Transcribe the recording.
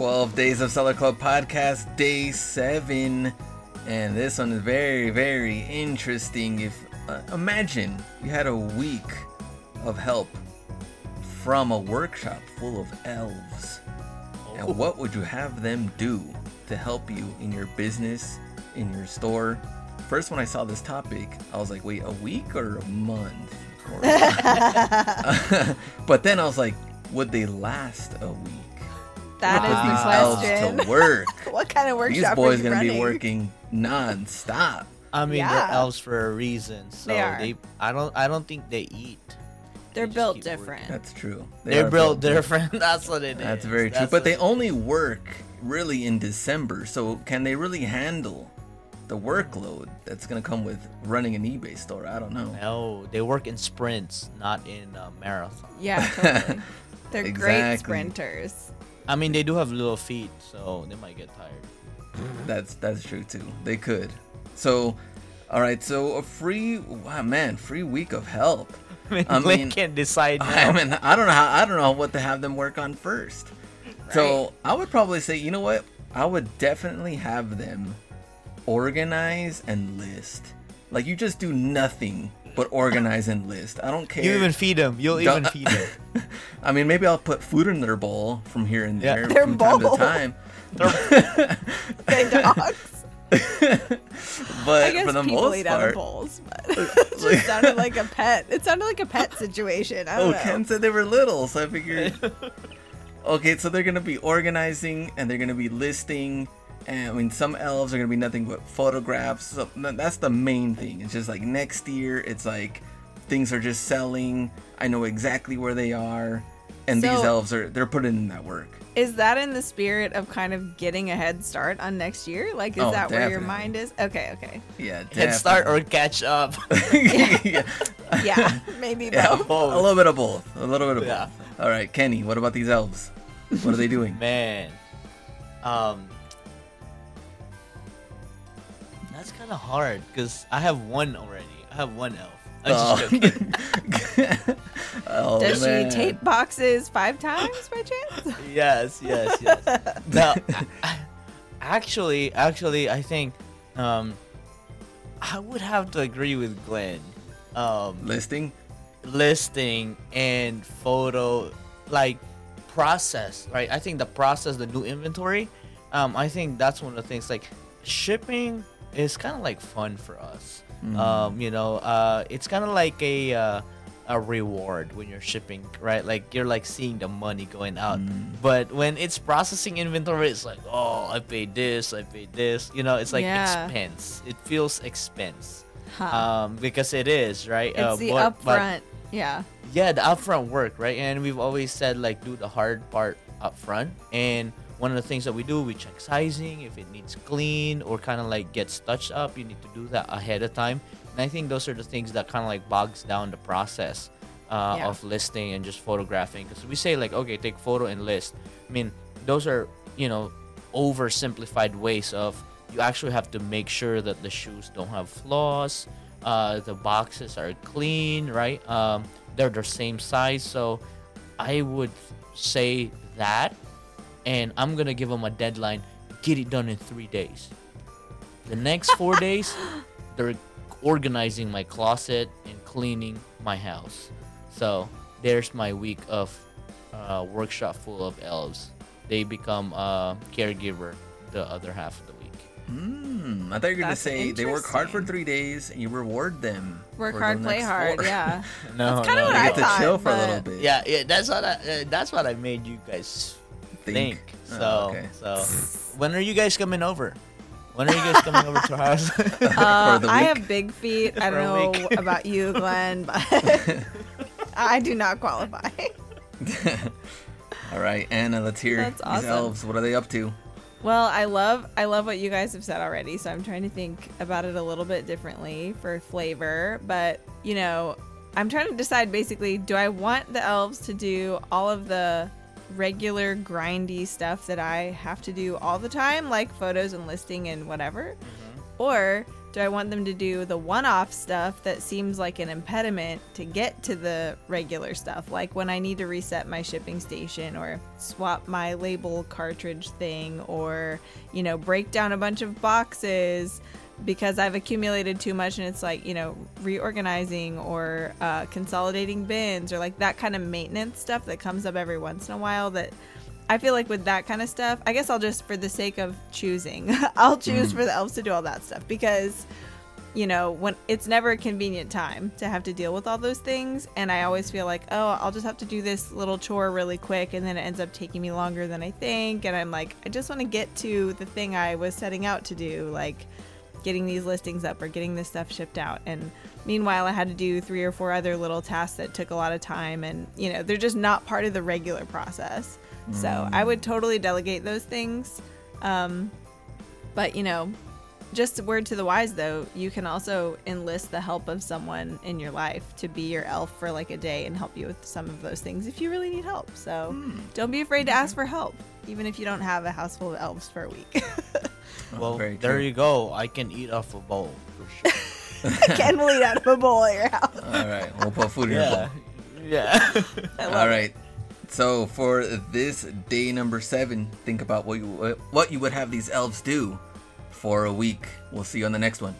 12 Days of Seller Club podcast, day seven. And this one is very, very interesting. If uh, imagine you had a week of help from a workshop full of elves, and what would you have them do to help you in your business, in your store? First, when I saw this topic, I was like, wait, a week or a month? Or- but then I was like, would they last a week? That Would is put the these question. elves to work. what kind of workshop These are boys you gonna be working non-stop. I mean, Yeah. they're elves for a reason. So They are. they, I don't, I don't think they eat. They're They built keep working. different. That's true. They They're are built different. different. That's what it is. That's very true. That's But they only work really in December. So can they really handle the workload that's gonna come with running an eBay store? I don't know. No, they work in sprints, not in uh, marathon. Yeah, totally. They're great sprinters. I mean, they do have little feet, so they might get tired. That's that's true too. They could. So, all right. So a free wow man, free week of help. I mean, I mean- can't decide I mean, I don't know how I don't know what to have them work on first. So I would probably say, you know what? I would definitely have them organize and list. Like you just do nothing but organize and list. I don't care. you even feed them. You'll even feed them. I mean, maybe I'll put food in their bowl from here and Yeah. there Their from time bowl. to time. They dogs. but I guess for the people most eat out of bowls, but uh, it just sounded like a pet. It sounded like a pet situation. I oh, don't oh, know. Ken said they were little, so I figured. okay, so they're gonna be organizing and they're gonna be listing. And I mean, some elves are gonna be nothing but photographs. So that's the main thing. It's just like next year, it's like things are just selling. I know exactly where they are, and these elves are they're putting in that work. Is that in the spirit of kind of getting a head start on next year? Like, is Oh, that where your mind is? Okay, okay. Yeah, Head start or catch up. yeah. Yeah, maybe Yeah, both. Both. a little bit of both. A little bit of Yeah. both. All right, Kenny, what about these elves? What are they doing? Man, um, that's kind of hard because I have one already. I have one elf. I'm just Oh. joking. oh, Does man. she tape boxes five times by chance? yes, yes, yes. no, I- I- actually, actually, I think um, I would have to agree with Glenn. Um, listing? listing and photo like process right i think the process the new inventory um i think that's one of the things like shipping is kind of like fun for us. Um you know uh it's kind of like a uh, a reward when you're shipping right? Like you're like seeing the money going out. But when it's processing inventory it's like oh i paid this i paid this. You know it's like Yeah. expense. It feels expense. Huh. um because it is right? It's Uh, the but- but- upfront. yeah. yeah the upfront work right? And we've always said like do the hard part up front and one of the things that we do we check sizing if it needs clean or kind of like gets touched up you need to do that ahead of time. And i think those are the things that kind of like bogs down the process uh, Yeah. of listing and just photographing. Because we say like okay take photo and list. I mean those are you know oversimplified ways of you actually have to make sure that the shoes don't have flaws uh, the boxes are clean right? Um, they're the same size. So i would say that and i'm gonna give them a deadline get it done in three days the next four days they're organizing my closet and cleaning my house so there's my week of uh, workshop full of elves they become a caregiver the other half of the week Hmm. I thought you were gonna say they work hard for three days and you reward them. Work for the hard, play hard. four. Yeah. no That's kinda what I get to thought, chill for a little bit. yeah yeah that's what I, uh, that's what i made you guys think, Oh, so okay. so when are you guys coming over when are you guys coming over to our house Uh, I have big feet. I don't know week. about you, Glenn, but I do not qualify. All right, Anna, let's hear That's these elves. What are they up to? Well, I love I love what you guys have said already, so I'm trying to think about it a little bit differently for flavor, but you know, I'm trying to decide basically do I want the elves to do all of the regular grindy stuff that I have to do all the time like photos and listing and whatever? Mm-hmm. Or do I want them to do the one off stuff that seems like an impediment to get to the regular stuff? Like when I need to reset my shipping station or swap my label cartridge thing or, you know, break down a bunch of boxes because I've accumulated too much and it's like, you know, reorganizing or uh, consolidating bins or like that kind of maintenance stuff that comes up every once in a while that I feel like with that kind of stuff, I guess I'll just, for the sake of choosing, I'll choose for the elves to do all that stuff because, you know, when it's never a convenient time to have to deal with all those things. And I always feel like, oh, I'll just have to do this little chore really quick. And then it ends up taking me longer than I think. And I'm like, I just want to get to the thing I was setting out to do. Like, getting these listings up or getting this stuff shipped out. And meanwhile, I had to do three or four other little tasks that took a lot of time. And, you know, they're just not part of the regular process. So I would totally delegate those things. Um, but, you know, just a word to the wise though, you can also enlist the help of someone in your life to be your elf for like a day and help you with some of those things if you really need help. So don't be afraid to ask for help, even if you don't have a house full of elves for a week. Oh, well, very there true. you go. I can eat off a bowl for sure. can bleed out of a bowl at your house. All right, we'll put food in your bowl. yeah, yeah. I love All it. So for this day number seven, think about what you what you would have these elves do for a week. We'll see you on the next one.